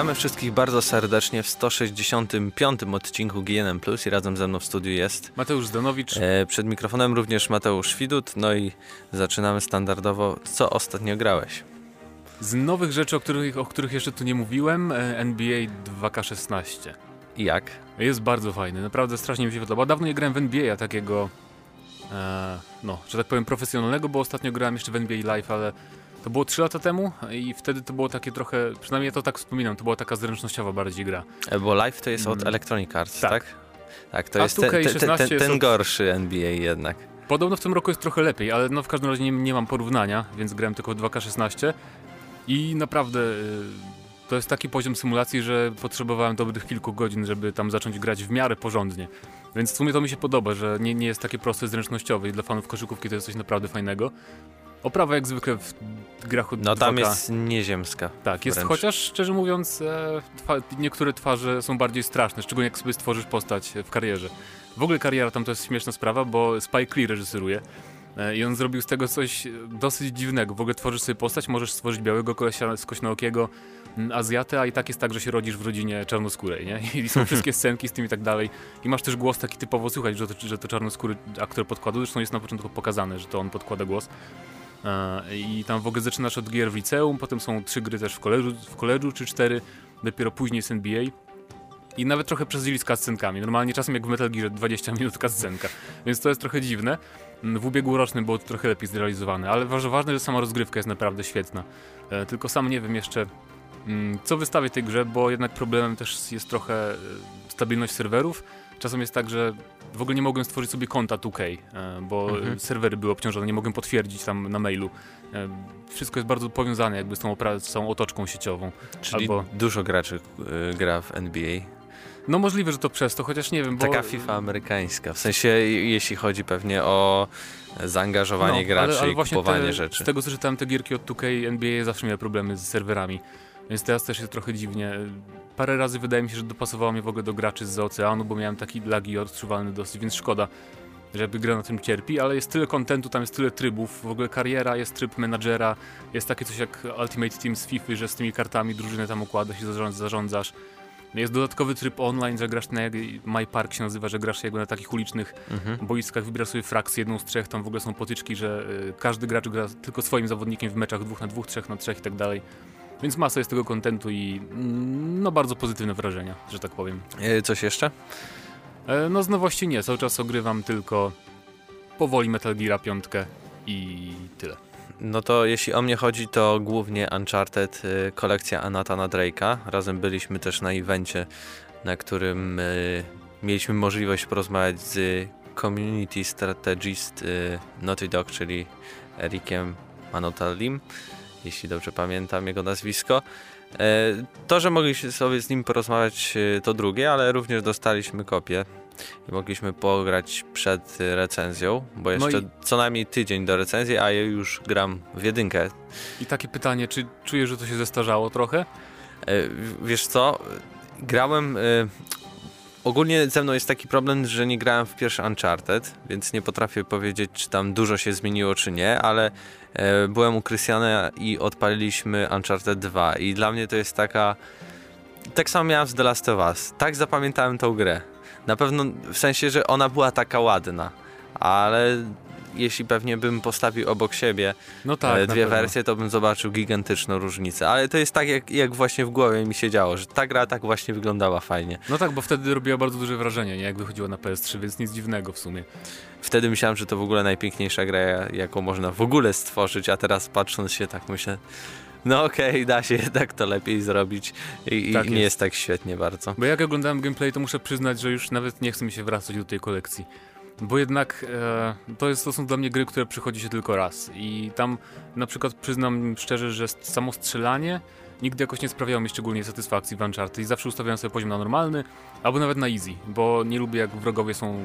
Witamy wszystkich bardzo serdecznie w 165. odcinku GNM Plus i razem ze mną w studiu jest Mateusz Zdanowicz. E, przed mikrofonem również Mateusz Widut, no i zaczynamy standardowo. Co ostatnio grałeś? Z nowych rzeczy, o których, o których jeszcze tu nie mówiłem, NBA 2K16. I jak? Jest bardzo fajny, naprawdę strasznie mi się podoba. Dawno nie grałem w NBA takiego, e, no, że tak powiem profesjonalnego, bo ostatnio grałem jeszcze w NBA Live, ale to było 3 lata temu i wtedy to było takie trochę, przynajmniej ja to tak wspominam, to była taka zręcznościowa bardziej gra. E, bo Live to jest od Mm. Electronic Arts, Tak. tak? Tak, to A jest ten, ten, 2K16 ten, ten od- gorszy NBA jednak. Podobno w tym roku jest trochę lepiej, ale no w każdym razie nie, nie mam porównania, więc grałem tylko w 2K16 i naprawdę y, to jest taki poziom symulacji, że potrzebowałem dobrych kilku godzin, żeby tam zacząć grać w miarę porządnie. Więc w sumie to mi się podoba, że nie, nie jest takie proste zręcznościowe i dla fanów koszykówki to jest coś naprawdę fajnego. Oprawa jak zwykle w grach od No tam 2K. jest nieziemska. Tak, jest wręcz. chociaż szczerze mówiąc e, twa, niektóre twarze są bardziej straszne, szczególnie jak sobie stworzysz postać w karierze. W ogóle kariera tam to jest śmieszna sprawa, bo Spike Lee reżyseruje e, i on zrobił z tego coś e, dosyć dziwnego. W ogóle tworzysz sobie postać, możesz stworzyć białego kolesia skośnookiego Azjatę, a i tak jest tak, że się rodzisz w rodzinie czarnoskórej, nie? I są wszystkie scenki z tym i tak dalej. I masz też głos taki typowo słychać, że to, że to czarnoskóry aktor podkładu, zresztą jest na początku pokazane, że to on podkłada głos. I tam w ogóle zaczynasz od gier w liceum, potem są trzy gry też w koledżu, w koledżu czy cztery, dopiero później jest NBA. I nawet trochę przesadzili z cutscenkami. Normalnie czasem jak w Metal Gear 20 minut cutscenka. Więc to jest trochę dziwne. Mm, W ubiegłorocznym było to trochę lepiej zrealizowane, ale waż- ważne, że sama rozgrywka jest naprawdę świetna. E, tylko sam nie wiem jeszcze, mm, co wystawię tej grze, bo jednak problemem też jest trochę e, stabilność serwerów. Czasem jest tak, że w ogóle nie mogłem stworzyć sobie konta 2K, e, bo Mhm. serwery były obciążone, nie mogłem potwierdzić tam na mailu. E, Wszystko jest bardzo powiązane jakby z tą, z tą otoczką sieciową. Czyli Albo- dużo graczy y, gra w NBA. No możliwe, że to przez to, chociaż nie wiem, bo... Taka FIFA amerykańska. W sensie, jeśli chodzi pewnie o zaangażowanie No, graczy ale, ale i kupowanie te, rzeczy. Z tego co czytałem, te gierki od 2K NBA zawsze miały problemy z serwerami. Więc teraz też jest trochę dziwnie. Parę razy wydaje mi się, że dopasowało mnie w ogóle do graczy z oceanu, bo miałem taki lagi odczuwalny dosyć, więc szkoda, że jakby gra na tym cierpi, ale jest tyle kontentu, tam jest tyle trybów, w ogóle kariera, jest tryb menadżera, jest takie coś jak Ultimate Team z FIFA, że z tymi kartami drużyny tam układasz i zarządzasz-. Jest dodatkowy tryb online, że grasz na My Park się nazywa, że grasz jakby na takich ulicznych Mhm. boiskach wybiera sobie frakcję, jedną z trzech, tam w ogóle są potyczki, że y, każdy gracz gra tylko swoim zawodnikiem w meczach dwóch na dwóch, trzech na trzech i tak dalej. Więc masa jest tego kontentu i mm, no bardzo pozytywne wrażenia, że tak powiem. Y, Coś jeszcze? E, no z nowości nie, cały czas ogrywam tylko powoli Metal Gear 5 i tyle. No to jeśli o mnie chodzi, to głównie Uncharted, y, kolekcja Anathana Drake'a. Razem byliśmy też na evencie, na którym mieliśmy możliwość porozmawiać z community strategist Naughty Dog, czyli Erikiem Manotalim, jeśli dobrze pamiętam jego nazwisko. E, To, że mogliśmy sobie z nim porozmawiać, y, to drugie, ale również dostaliśmy kopię i mogliśmy pograć przed recenzją, bo No jeszcze i- co najmniej tydzień do recenzji, a ja już gram w jedynkę. I takie pytanie, czy czujesz, że to się zestarzało trochę? E, Wiesz co, grałem... Ogólnie ze mną jest taki problem, że nie grałem w pierwszy Uncharted, więc nie potrafię powiedzieć, czy tam dużo się zmieniło, czy nie, ale e, byłem u Krystiana i odpaliliśmy Uncharted 2 i dla mnie to jest taka... Tak samo miałem z The Last of Us. Tak zapamiętałem tą grę. Na pewno w sensie, że ona była taka ładna, ale jeśli pewnie bym postawił obok siebie No e, tak, na dwie wersje, to bym zobaczył gigantyczną różnicę. Ale to jest tak, jak, jak właśnie w głowie mi się działo, że ta gra tak właśnie wyglądała fajnie. No tak, bo wtedy robiła bardzo duże wrażenie, nie? Jak wychodziła na PS3, więc nic dziwnego w sumie. Wtedy myślałem, że to w ogóle najpiękniejsza gra, jaką można w ogóle stworzyć, a teraz patrząc się tak myślę, no okej, da się jednak to lepiej zrobić i, i Tak nie jest. jest tak świetnie bardzo. Bo jak oglądałem gameplay, to muszę przyznać, że już nawet nie chce mi się wracać do tej kolekcji. Bo jednak e, to, jest, to są dla mnie gry, które przychodzi się tylko raz. I tam na przykład przyznam szczerze, że samo strzelanie nigdy jakoś nie sprawiało mi szczególnej satysfakcji w Uncharted i zawsze ustawiałem sobie poziom na normalny, albo nawet na easy, bo nie lubię jak wrogowie są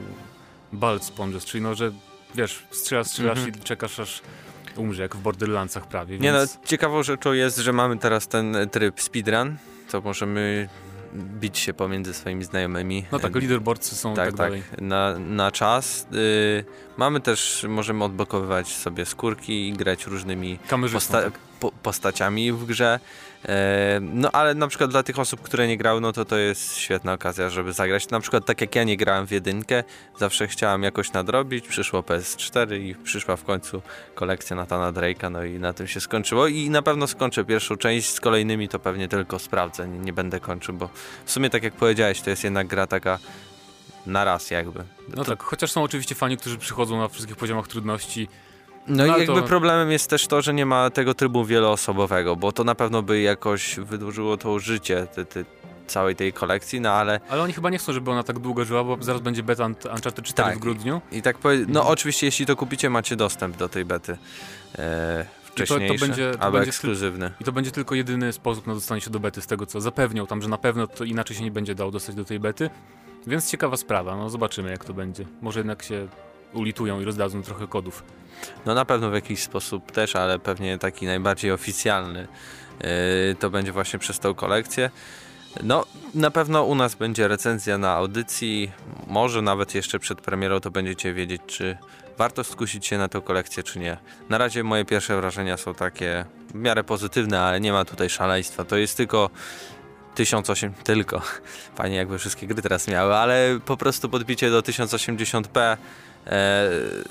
bald sponges, czyli no, że wiesz, strzelasz, strzelasz Mhm. i czekasz aż umrze, jak w Borderlandsach prawie. Nie więc... no, ciekawą rzeczą jest, że mamy teraz ten tryb speedrun, to możemy bić się pomiędzy swoimi znajomymi. No tak, leaderboardsy są tak, tak, tak, dalej. na, na czas. Y, mamy też, możemy odblokowywać sobie skórki i grać różnymi Kamerzystą, posta- tak. Po postaciami w grze. E, no ale na przykład dla tych osób, które nie grały, no to to jest świetna okazja, żeby zagrać. Na przykład tak jak ja nie grałem w jedynkę, zawsze chciałem jakoś nadrobić, przyszło PS4 i przyszła w końcu kolekcja Natana Drake'a, no i na tym się skończyło i na pewno skończę pierwszą część, z kolejnymi to pewnie tylko sprawdzę, nie, nie będę kończył, bo w sumie tak jak powiedziałeś, to jest jednak gra taka na raz jakby. No to... tak, chociaż są oczywiście fani, którzy przychodzą na wszystkich poziomach trudności no, no i jakby to... problemem jest też to, że nie ma tego trybu wieloosobowego, bo to na pewno by jakoś wydłużyło to życie całej tej kolekcji, no ale... Ale oni chyba nie chcą, żeby ona tak długo żyła, bo zaraz będzie beta Uncharted 4 tak, w grudniu. I, i tak powie... No mhm. oczywiście, jeśli to kupicie, macie dostęp do tej bety. E, to, to będzie, to albo będzie ekskluzywny. I to będzie tylko jedyny sposób na dostanie się do bety, z tego co zapewniał tam, że na pewno to inaczej się nie będzie dało dostać do tej bety. Więc ciekawa sprawa, no zobaczymy jak to będzie. Może jednak się ulitują i rozdadzą trochę kodów. No na pewno w jakiś sposób też, ale pewnie taki najbardziej oficjalny yy, to będzie właśnie przez tą kolekcję. No, na pewno u nas będzie recenzja na audycji. Może nawet jeszcze przed premierą to będziecie wiedzieć, czy warto skusić się na tę kolekcję, czy nie. Na razie moje pierwsze wrażenia są takie w miarę pozytywne, ale nie ma tutaj szaleństwa. To jest tylko 1008, tylko. Fajnie jakby wszystkie gry teraz miały, ale po prostu podbicie do 1080p E,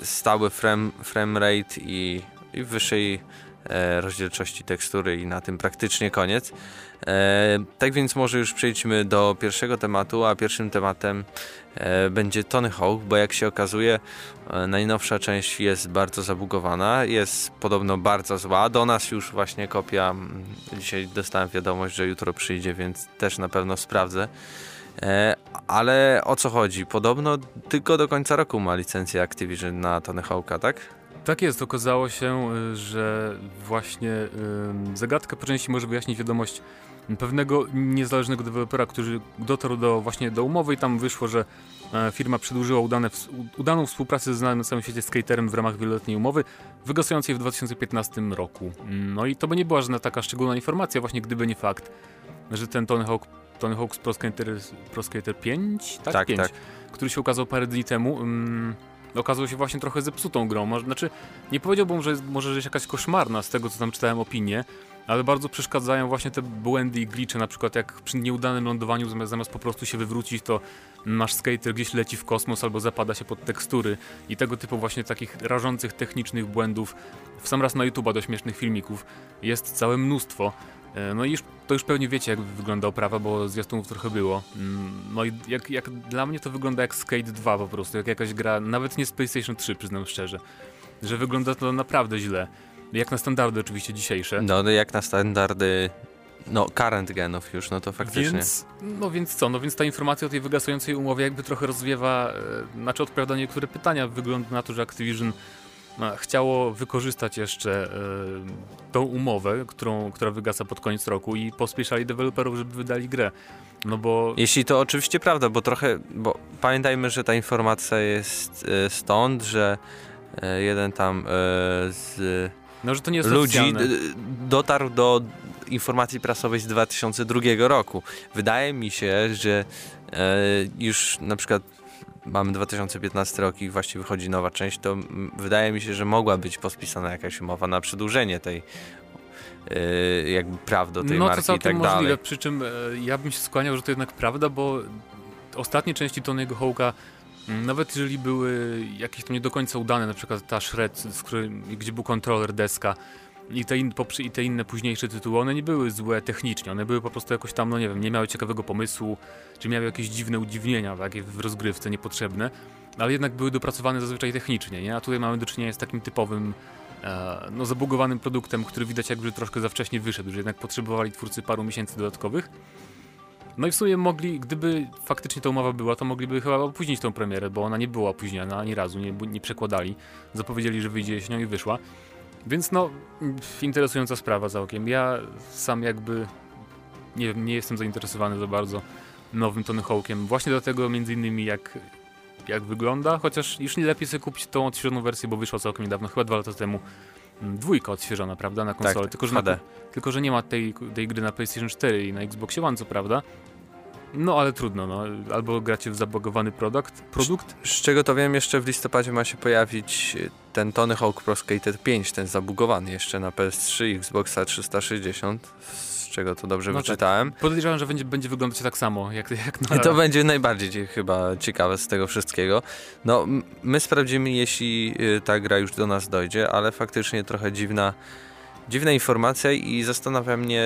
stały frame, frame rate i, i wyższej e, rozdzielczości tekstury i na tym praktycznie koniec. E, tak więc może już przejdźmy do pierwszego tematu, a pierwszym tematem będzie Tony Hawk, bo jak się okazuje najnowsza część jest bardzo zabugowana, jest podobno bardzo zła. Do nas już właśnie kopia, dzisiaj dostałem wiadomość, że jutro przyjdzie, więc też na pewno sprawdzę. E, ale o co chodzi? Podobno tylko do końca roku ma licencję Activision na Tony Hawk'a, tak? Tak jest, okazało się, y, że właśnie zagadkę po części może wyjaśnić wiadomość pewnego niezależnego dewelopera, który dotarł do właśnie do umowy i tam wyszło, że e, firma przedłużyła udane, udaną współpracę z znanym na całym świecie skaterem w ramach wieloletniej umowy, wygasającej w 2015 roku. No i to by nie była żadna taka szczególna informacja, właśnie gdyby nie fakt, że ten Tony Hawk Tony Hawk's Pro Skater, Pro Skater 5, tak? Tak, 5, tak. który się ukazał parę dni temu. Um, okazał się właśnie trochę zepsutą grą. Znaczy, nie powiedziałbym, że jest, może że jest jakaś koszmarna z tego, co tam czytałem opinię, ale bardzo przeszkadzają właśnie te błędy i glicze, na przykład jak przy nieudanym lądowaniu zamiast, zamiast po prostu się wywrócić, to nasz skater gdzieś leci w kosmos albo zapada się pod tekstury i tego typu właśnie takich rażących technicznych błędów. W sam raz na YouTube'a do śmiesznych filmików jest całe mnóstwo. E, no i już, to już pewnie wiecie, jak wygląda oprawa, bo zwiastunów trochę było. Mm, no i jak, jak dla mnie to wygląda jak Skate 2 po prostu, jak jakaś gra, nawet nie z PlayStation 3, przyznam szczerze. Że wygląda to naprawdę źle. Jak na standardy oczywiście dzisiejsze. No, no jak na standardy no, current genów już, no to faktycznie. Więc, no więc co, no więc ta informacja o tej wygasającej umowie jakby trochę rozwiewa, e, znaczy odpowiada na niektóre pytania. Wygląda na to, że Activision chciało wykorzystać jeszcze e, tą umowę, którą, która wygasa pod koniec roku i pospieszali deweloperów, żeby wydali grę. No bo... Jeśli to oczywiście prawda, bo trochę, bo pamiętajmy, że ta informacja jest e, stąd, że e, jeden tam z no, że to nie jest ludzi dotarł do informacji prasowej z 2002 roku. Wydaje mi się, że już na przykład mamy 2015 rok i właściwie wychodzi nowa część, to wydaje mi się, że mogła być podpisana jakaś umowa na przedłużenie tej yy, jakby praw do tej no, marki to całkiem i tak możliwe, dalej. przy czym yy, ja bym się skłaniał, że to jednak prawda, bo ostatnie części Tony'ego mm, nawet jeżeli były jakieś tam nie do końca udane, na przykład ta Shred, z którym, gdzie był kontroler deska, i te, in, i te inne późniejsze tytuły, one nie były złe technicznie, one były po prostu jakoś tam, no nie wiem, nie miały ciekawego pomysłu, czy miały jakieś dziwne udziwnienia takie w rozgrywce niepotrzebne, ale jednak były dopracowane zazwyczaj technicznie, nie? A tutaj mamy do czynienia z takim typowym e, no, zabugowanym produktem, który widać jakby troszkę za wcześnie wyszedł, że jednak potrzebowali twórcy paru miesięcy dodatkowych. No i w sumie mogli, gdyby faktycznie ta umowa była, to mogliby chyba opóźnić tą premierę, bo ona nie była opóźniana ani razu, nie, nie przekładali. Zapowiedzieli, że wyjdzie jesienią i wyszła. Więc no, interesująca sprawa za okiem. Ja sam jakby nie wiem, nie jestem zainteresowany za bardzo nowym Tony Hawkiem. Właśnie dlatego między innymi jak, jak wygląda, chociaż już nie lepiej sobie kupić tą odświeżoną wersję, bo wyszła całkiem niedawno, chyba dwa lata temu. Mm, dwójka odświeżona, prawda, na konsolę. Tak, tylko, że na, tylko, że nie ma tej, tej gry na PlayStation 4 i na Xbox One, co prawda. No ale trudno, no. albo gracie w zabogowany produkt, produkt. Z, z czego to wiem, jeszcze w listopadzie ma się pojawić ten Tony Hawk Pro Skater 5, ten zabugowany jeszcze na PS3, Xboxa 360 czego to dobrze no tak. wyczytałem. Tak. Podejrzewam, że będzie, będzie wyglądać tak samo, jak, jak na... I to będzie najbardziej chyba ciekawe z tego wszystkiego. No, my sprawdzimy, jeśli y, ta gra już do nas dojdzie, ale faktycznie trochę dziwna, dziwna informacja i zastanawia mnie,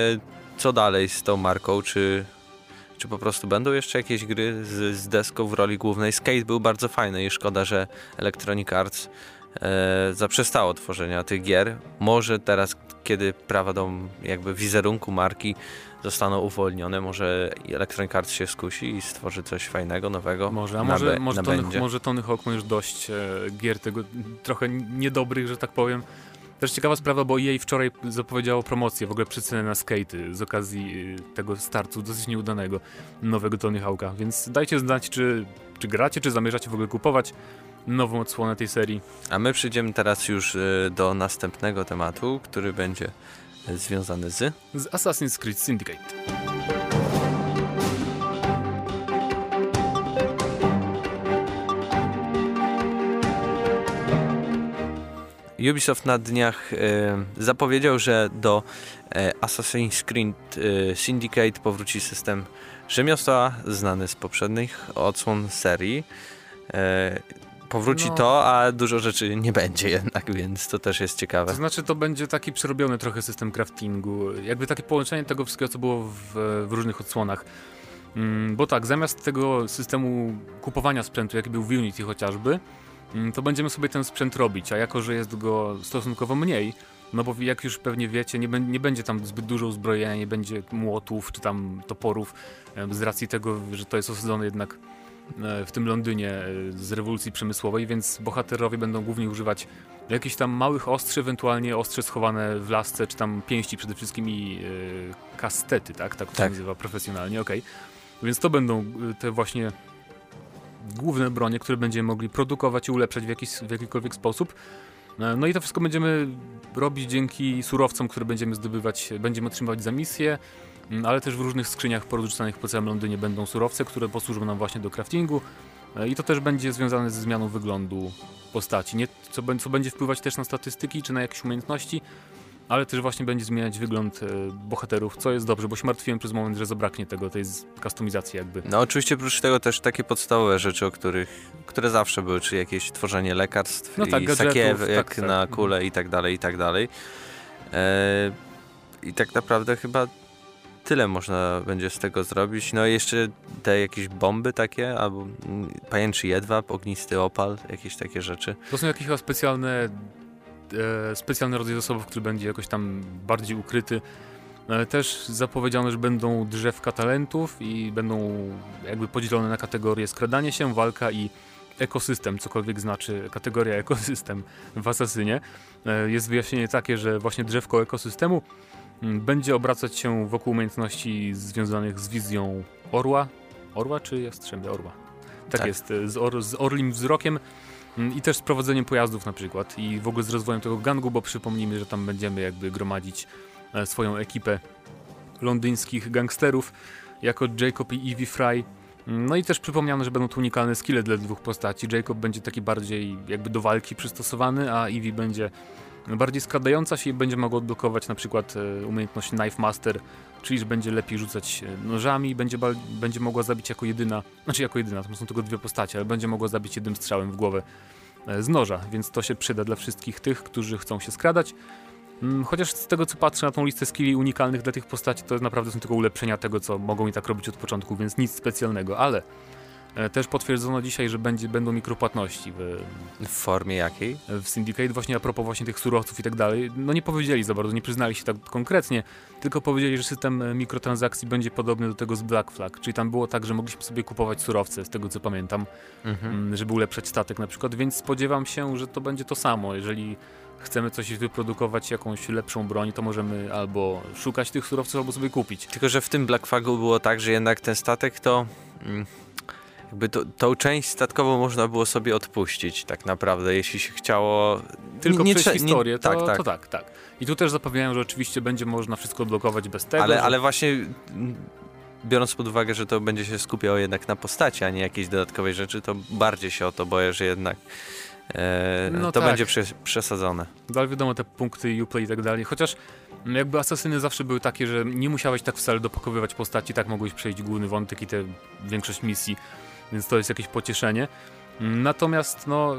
co dalej z tą marką, czy czy po prostu będą jeszcze jakieś gry z, z deską w roli głównej. Skate był bardzo fajny i szkoda, że Electronic Arts e, zaprzestało tworzenia tych gier. Może teraz, kiedy prawa do jakby wizerunku marki zostaną uwolnione, może Electronic Arts się skusi i stworzy coś fajnego, nowego. Może, a może, może, Tony, może Tony Hawk ma już dość e, gier tego trochę niedobrych, że tak powiem. Też ciekawa sprawa, bo jej wczoraj zapowiedziało promocję, w ogóle przycenę na skaty z okazji y, tego startu dosyć nieudanego nowego Tony Hawka, więc dajcie znać, czy, czy gracie, czy zamierzacie w ogóle kupować nową odsłonę tej serii. A my przejdziemy teraz już y, do następnego tematu, który będzie związany z... Z Assassin's Creed Syndicate. Ubisoft na dniach e, zapowiedział, że do e, Assassin's Creed e, Syndicate powróci system rzemiosła znany z poprzednich odsłon serii. E, powróci no. to, a dużo rzeczy nie będzie jednak, więc to też jest ciekawe. To znaczy to będzie taki przerobiony trochę system craftingu, jakby takie połączenie tego wszystkiego, co było w, w różnych odsłonach. Mm, bo tak, zamiast tego systemu kupowania sprzętu, jaki był w Unity chociażby, to będziemy sobie ten sprzęt robić, a jako, że jest go stosunkowo mniej, no bo jak już pewnie wiecie, nie, nie będzie tam zbyt dużo uzbrojenia, nie będzie młotów czy tam toporów, z racji tego, że to jest osadzone jednak e, w tym Londynie e, z rewolucji przemysłowej, więc bohaterowie będą głównie używać jakichś tam małych ostrzy, ewentualnie ostrze schowane w lasce, czy tam pięści przede wszystkim i e, kastety, tak? Tak to tak. się nazywa profesjonalnie, okej. Okay. Więc to będą te właśnie główne bronie, które będziemy mogli produkować i ulepszać w, jakiś, w jakikolwiek sposób. E, no i to wszystko będziemy robić dzięki surowcom, które będziemy zdobywać, będziemy otrzymywać za misję, mm, ale też w różnych skrzyniach porozrzucanych po całym Londynie będą surowce, które posłużą nam właśnie do craftingu e, i to też będzie związane ze zmianą wyglądu postaci, nie, co, co będzie wpływać też na statystyki czy na jakieś umiejętności, ale też właśnie będzie zmieniać wygląd e, bohaterów, co jest dobrze, bo się martwiłem przez moment, że zabraknie tego, tej kustomizacji jakby. No oczywiście oprócz tego też takie podstawowe rzeczy, o których, które zawsze były, czyli jakieś tworzenie lekarstw no tak, i sakiew, tak, jak tak, na mhm. kule i tak dalej, i tak dalej. E, I tak naprawdę chyba tyle można będzie z tego zrobić. No i jeszcze te jakieś bomby takie, albo mm, pajęczy jedwab, ognisty opal, jakieś takie rzeczy. To są jakieś chyba specjalne e, specjalny rodzaj zasobów, który będzie jakoś tam bardziej ukryty. Ale też zapowiedziano, że będą drzewka talentów i będą jakby podzielone na kategorie skradanie się, walka i ekosystem, cokolwiek znaczy kategoria ekosystem w Asasynie. E, jest wyjaśnienie takie, że właśnie drzewko ekosystemu mm, będzie obracać się wokół umiejętności związanych z wizją orła. Orła czy jastrzębia? Orła. Tak, tak. jest, z, or, z orlim wzrokiem I też z prowadzeniem pojazdów na przykład i w ogóle z rozwojem tego gangu, bo przypomnijmy, że tam będziemy jakby gromadzić e, swoją ekipę londyńskich gangsterów jako Jacob i Evie Fry. Mm, no i też przypomniano, że będą tu unikalne skille dla dwóch postaci. Jacob będzie taki bardziej jakby do walki przystosowany, a Evie będzie bardziej skradająca się i będzie mogła odblokować na przykład e, umiejętność Knife Master, czyli będzie lepiej rzucać nożami, będzie, będzie mogła zabić jako jedyna, znaczy jako jedyna, to są tylko dwie postacie, ale będzie mogła zabić jednym strzałem w głowę e, z noża, więc to się przyda dla wszystkich tych, którzy chcą się skradać. Mm, chociaż z tego co patrzę na tą listę skilli unikalnych dla tych postaci, to naprawdę są tylko ulepszenia tego, co mogą i tak robić od początku, więc nic specjalnego, ale też potwierdzono dzisiaj, że będzie, będą mikropłatności. W, w formie jakiej? W Syndicate, właśnie a propos właśnie tych surowców i tak dalej. No nie powiedzieli za bardzo, nie przyznali się tak konkretnie, tylko powiedzieli, że system e, mikrotransakcji będzie podobny do tego z Black Flag, czyli tam było tak, że mogliśmy sobie kupować surowce, z tego co pamiętam, mhm. Mm, żeby ulepszać statek na przykład, więc spodziewam się, że to będzie to samo. Jeżeli chcemy coś wyprodukować, jakąś lepszą broń, to możemy albo szukać tych surowców, albo sobie kupić. Tylko, że w tym Black Flagu było tak, że jednak ten statek to... Mm jakby to, tą część statkową można było sobie odpuścić tak naprawdę, jeśli się chciało... Tylko nie, przez historię, nie, to, tak, tak. to tak, tak. I tu też zapewniają, że oczywiście będzie można wszystko odblokować bez tego. Ale, że... ale właśnie biorąc pod uwagę, że to będzie się skupiało jednak na postaci, a nie jakiejś dodatkowej rzeczy, to bardziej się o to boję, że jednak e, No to tak. będzie prze, przesadzone. No, ale wiadomo, te punkty Uplay i tak dalej. Chociaż mm, jakby asasyny zawsze były takie, że nie musiałeś tak wcale dopakowywać postaci, tak mogłeś przejść główny wątek i te większość misji, więc to jest jakieś pocieszenie. Natomiast no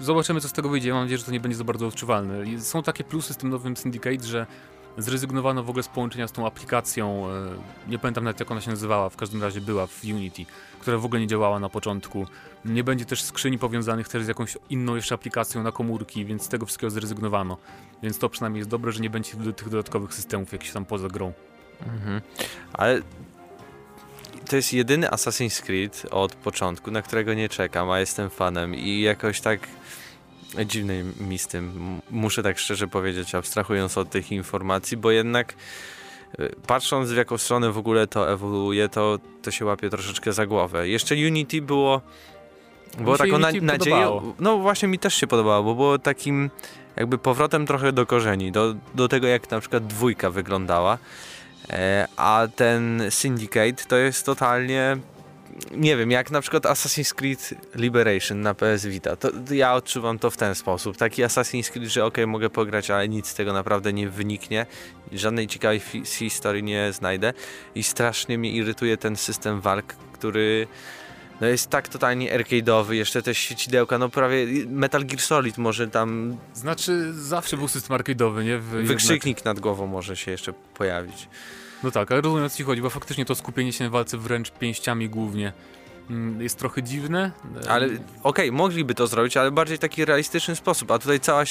zobaczymy co z tego wyjdzie. Mam nadzieję, że to nie będzie za bardzo odczuwalne. Są takie plusy z tym nowym Syndicate, że zrezygnowano w ogóle z połączenia z tą aplikacją, e, nie pamiętam nawet jak ona się nazywała, w każdym razie była w Unity, która w ogóle nie działała na początku. Nie będzie też skrzyni powiązanych też z jakąś inną jeszcze aplikacją na komórki, więc z tego wszystkiego zrezygnowano. Więc to przynajmniej jest dobre, że nie będzie tych dodatkowych systemów jakieś tam poza grą. Mhm. Ale to jest jedyny Assassin's Creed od początku, na którego nie czekam, a jestem fanem i jakoś tak dziwny mi z tym. Muszę tak szczerze powiedzieć, abstrahując od tych informacji, bo jednak y, patrząc w jaką stronę w ogóle to ewoluuje, to, to się łapie troszeczkę za głowę. Jeszcze Unity było było taką na, nadzieją. No właśnie mi też się podobało, bo było takim jakby powrotem trochę do korzeni, do, do tego jak na przykład dwójka wyglądała. E, a ten Syndicate to jest totalnie nie wiem, jak na przykład Assassin's Creed Liberation na PS Vita, to ja odczuwam to w ten sposób. Taki Assassin's Creed, że okej, mogę pograć, ale nic z tego naprawdę nie wyniknie. Żadnej ciekawej historii nie znajdę i strasznie mnie irytuje ten system walk, który no jest tak totalnie arcade'owy, jeszcze te świecidełka, no prawie Metal Gear Solid może tam Znaczy, zawsze był system arcade'owy, nie? W, wykrzyknik nad głową może się jeszcze pojawić. Jednak, no tak, ale rozumiem o co ci chodzi, bo faktycznie to skupienie się na walce wręcz pięściami głównie mm, jest trochę dziwne. Ale okej, mogliby to zrobić, ale bardziej w taki realistyczny sposób, a tutaj cała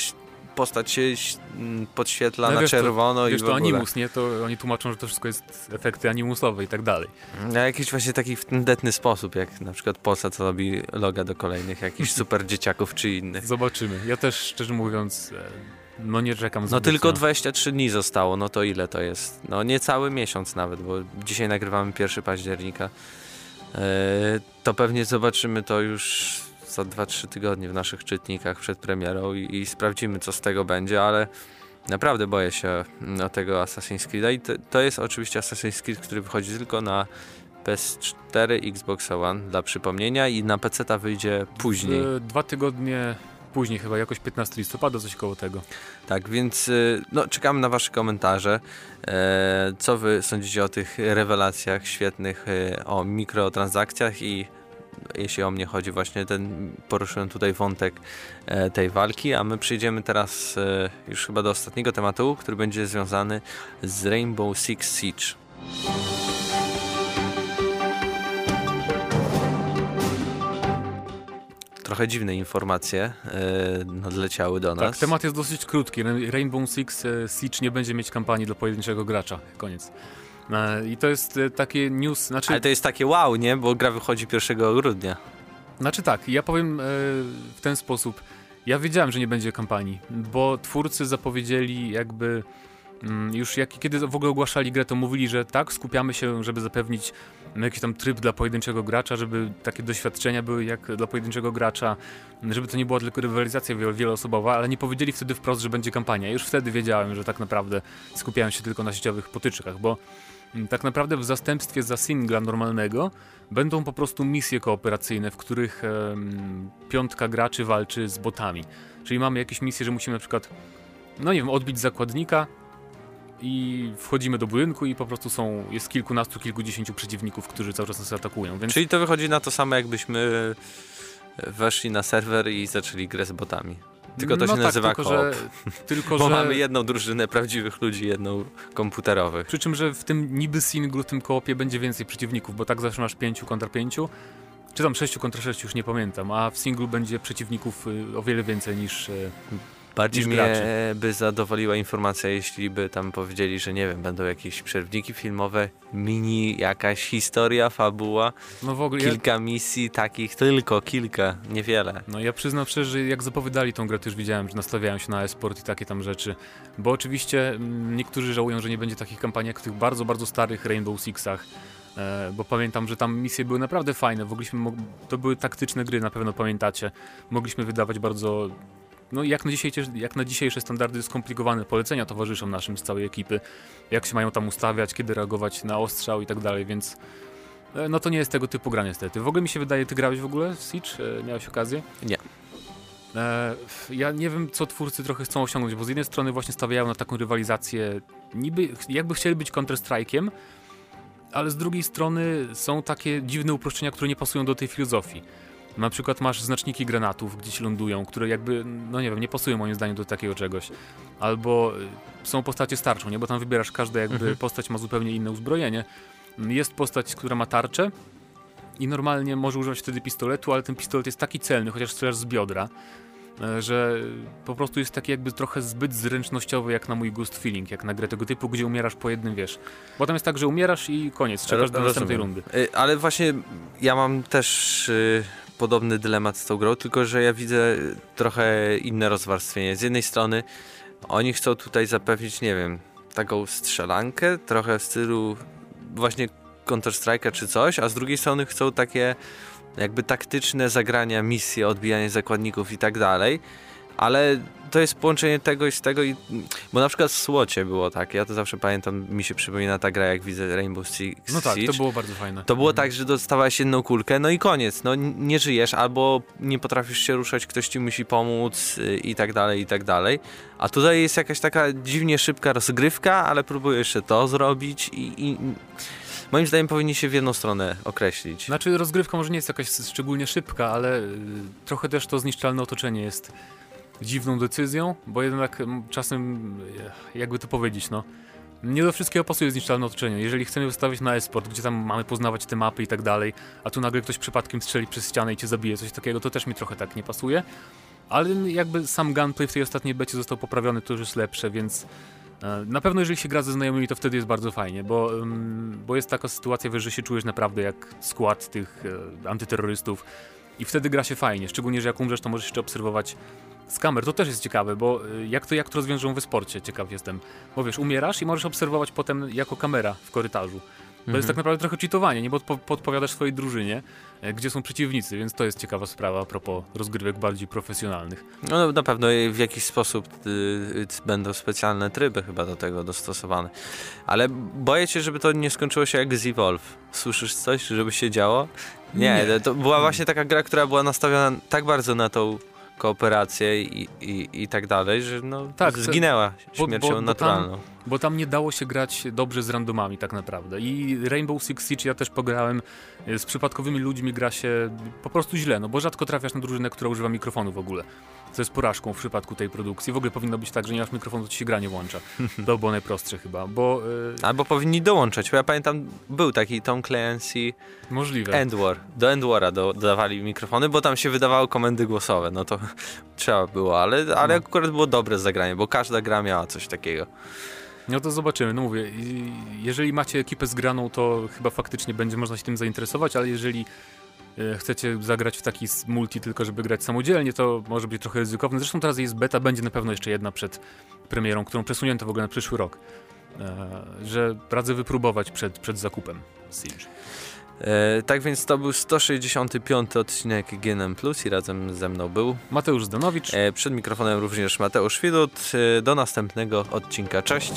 postać się ś- m, podświetla No na wiesz, to- czerwono i Wiesz, w to ogóle. animus, nie? To oni tłumaczą, że to wszystko jest efekty animusowe i tak dalej. Na jakiś właśnie taki tędetny sposób, jak na przykład Polsat robi loga do kolejnych jakichś super dzieciaków czy innych. Zobaczymy. Ja też, szczerze mówiąc, e, no nie czekam No tylko 23 dni zostało, no to ile to jest? No niecały miesiąc nawet, bo dzisiaj nagrywamy 1 października. Eee, to pewnie zobaczymy to już za 2-3 tygodnie w naszych czytnikach przed premierą i, i sprawdzimy co z tego będzie, ale naprawdę boję się mm, o tego Assassin's Creed'a i to, to jest oczywiście Assassin's Creed, który wychodzi tylko na PS4, Xbox One dla przypomnienia i na PC ta wyjdzie później. E, Dwa tygodnie później, chyba jakoś 15 listopada, coś koło tego. Tak, więc y, no, czekamy na Wasze komentarze. E, co Wy sądzicie o tych rewelacjach świetnych y, o mikrotransakcjach i jeśli o mnie chodzi, właśnie ten poruszyłem tutaj wątek e, tej walki, a my przejdziemy teraz e, już chyba do ostatniego tematu, który będzie związany z Rainbow Six Siege. Trochę dziwne informacje e, nadleciały do nas. Tak, temat jest dosyć krótki. Rainbow Six Siege nie będzie mieć kampanii dla pojedynczego gracza. Koniec. E, I to jest e, takie news, znaczy, Ale to jest takie wow, nie? Bo gra wychodzi 1 grudnia. znaczy tak, ja powiem e, w ten sposób. Ja wiedziałem, że nie będzie kampanii, bo twórcy zapowiedzieli jakby mm, już jak, kiedy w ogóle ogłaszali grę, to mówili, że tak, skupiamy się, żeby zapewnić jakiś tam tryb dla pojedynczego gracza, żeby takie doświadczenia były jak dla pojedynczego gracza, żeby to nie była tylko rywalizacja wielo- wieloosobowa, ale nie powiedzieli wtedy wprost, że będzie kampania. Już wtedy wiedziałem, że tak naprawdę skupiają się tylko na sieciowych potyczkach, bo mm, tak naprawdę w zastępstwie za singla normalnego będą po prostu misje kooperacyjne, w których piątka graczy walczy z botami. Czyli mamy jakieś misje, że musimy na przykład, no nie wiem, odbić zakładnika i wchodzimy do budynku i po prostu są, jest kilkunastu, kilkudziesięciu przeciwników, którzy cały czas nas atakują, więc Czyli to wychodzi na to samo, jakbyśmy weszli na serwer i zaczęli grę z botami. Tylko to no się tak, nazywa tylko, koop. że, tylko, Bo że... mamy jedną drużynę prawdziwych ludzi, jedną komputerowych. Przy czym, że w tym niby singlu, w tym koopie będzie więcej przeciwników, bo tak zawsze masz pięciu kontra pięciu, czy tam sześciu kontra sześciu, już nie pamiętam, a w singlu będzie przeciwników y, o wiele więcej niż... Bardziej mnie graczy. by zadowoliła informacja, jeśli by tam powiedzieli, że nie wiem, będą jakieś przerwniki filmowe, mini jakaś historia, fabuła, No w ogóle... Ja, kilka misji takich, tylko kilka, niewiele. no ja przyznam szczerze, że jak zapowiadali tą grę, to już widziałem, że nastawiają się na e-sport i takie tam rzeczy. Bo oczywiście mm, niektórzy żałują, że nie będzie takich kampanii jak w tych bardzo, bardzo starych Rainbow Sixach. E, bo pamiętam, że tam misje były naprawdę fajne. Mogliśmy, mo- to były taktyczne gry, na pewno pamiętacie. Mogliśmy wydawać bardzo no jak na, dzisiejsze, jak na dzisiejsze standardy skomplikowane polecenia towarzyszą naszym z całej ekipy, jak się mają tam ustawiać, kiedy reagować na ostrzał i tak dalej, więc e, no to nie jest tego typu gra niestety. W ogóle mi się wydaje, ty grałeś w ogóle w Siege? E, miałeś okazję? Nie. E, ja nie wiem, co twórcy trochę chcą osiągnąć, bo z jednej strony właśnie stawiają na taką rywalizację, niby jakby chcieli być Counter-Strike'iem, ale z drugiej strony są takie dziwne uproszczenia, które nie pasują do tej filozofii. Na przykład masz znaczniki granatów gdzieś lądują, które jakby, no nie wiem, nie pasują moim zdaniem do takiego czegoś. Albo y, są postacie starczą, nie? Bo tam wybierasz każda jakby mhm. postać ma zupełnie inne uzbrojenie. Jest postać, która ma tarczę i normalnie może używać wtedy pistoletu, ale ten pistolet jest taki celny, chociaż strzelasz z biodra, E, że po prostu jest taki jakby trochę zbyt zręcznościowy jak na mój gust feeling, jak na grę tego typu, gdzie umierasz po jednym, wiesz. Potem jest tak, że umierasz i koniec, czekasz do następnej rundy. E, ale właśnie ja mam też y, podobny dylemat z tą grą, tylko że ja widzę trochę inne rozwarstwienie. Z jednej strony oni chcą tutaj zapewnić, nie wiem, taką strzelankę, trochę w stylu właśnie Counter-Strike'a czy coś, a z drugiej strony chcą takie jakby taktyczne zagrania, misje, odbijanie zakładników i tak dalej, ale to jest połączenie tego i z tego, i, bo na przykład w Słocie było tak, ja to zawsze pamiętam, mi się przypomina ta gra, jak widzę Rainbow Six No tak, to było bardzo fajne. To było mhm. tak, że dostawałeś jedną kulkę, no i koniec, no nie żyjesz, albo nie potrafisz się ruszać, ktoś ci musi pomóc y, i tak dalej, i tak dalej. A tutaj jest jakaś taka dziwnie szybka rozgrywka, ale próbujesz jeszcze to zrobić i, i moim zdaniem powinni się w jedną stronę określić. Znaczy rozgrywka może nie jest jakaś szczególnie szybka, ale y, trochę też to zniszczalne otoczenie jest dziwną decyzją, bo jednak czasem, y, jakby to powiedzieć, no, nie do wszystkiego pasuje zniszczalne otoczenie. Jeżeli chcemy wystawić na esport, gdzie tam mamy poznawać te mapy i tak dalej, a tu nagle ktoś przypadkiem strzeli przez ścianę i cię zabije, coś takiego, to też mi trochę tak nie pasuje. Ale jakby sam gunplay w tej ostatniej becie został poprawiony, to już jest lepsze, więc E, na pewno jeżeli się gra ze znajomymi, to wtedy jest bardzo fajnie, bo, bo jest taka sytuacja, że się czujesz naprawdę jak skład tych e, antyterrorystów i wtedy gra się fajnie, szczególnie, że jak umrzesz, to możesz jeszcze obserwować z kamer. To też jest ciekawe, bo e, jak to, jak to rozwiążą we sporcie, ciekaw jestem. Bo wiesz, umierasz i możesz obserwować potem jako kamera w korytarzu. To mhm. jest tak naprawdę trochę cheatowanie, nie? Bo podpowiadasz swojej drużynie, e, gdzie są przeciwnicy, więc to jest ciekawa sprawa a propos rozgrywek bardziej profesjonalnych. No na pewno w jakiś sposób y, y, będą specjalne tryby chyba do tego dostosowane. Ale boję się, żeby to nie skończyło się jak z Evolve. Słyszysz coś, żeby się działo? Nie, nie. to była właśnie taka gra, która była nastawiona tak bardzo na tą kooperację i, i, i tak dalej, że no, tak, zginęła śmiercią bo, bo, naturalną. Bo tam, bo tam nie dało się grać dobrze z randomami tak naprawdę. I Rainbow Six Siege ja też pograłem, e, z przypadkowymi ludźmi gra się po prostu źle, no bo rzadko trafiasz na drużynę, która używa mikrofonu w ogóle co jest porażką w przypadku tej produkcji. W ogóle powinno być tak, że nie masz mikrofonu, to ci się gra nie włącza. To było najprostsze chyba, bo... Yy... Albo powinni dołączać, bo ja pamiętam, był taki Tom Clancy... Możliwe. Endwar. Do Endwara do, dodawali mikrofony, bo tam się wydawało komendy głosowe, no to trzeba było, ale, ale no. akurat było dobre zagranie, bo każda gra miała coś takiego. No to zobaczymy. No mówię, jeżeli macie ekipę zgraną, to chyba faktycznie będzie można się tym zainteresować, ale jeżeli chcecie zagrać w taki multi tylko, żeby grać samodzielnie, to może być trochę ryzykowne. Zresztą teraz jest beta, będzie na pewno jeszcze jedna przed premierą, którą przesunięto w ogóle na przyszły rok. E, że radzę wypróbować przed, przed zakupem Siege. E, tak więc to był 165 odcinek GNM Plus i razem ze mną był Mateusz Zdanowicz. E, przed mikrofonem również Mateusz Widut. E, do następnego odcinka. Cześć.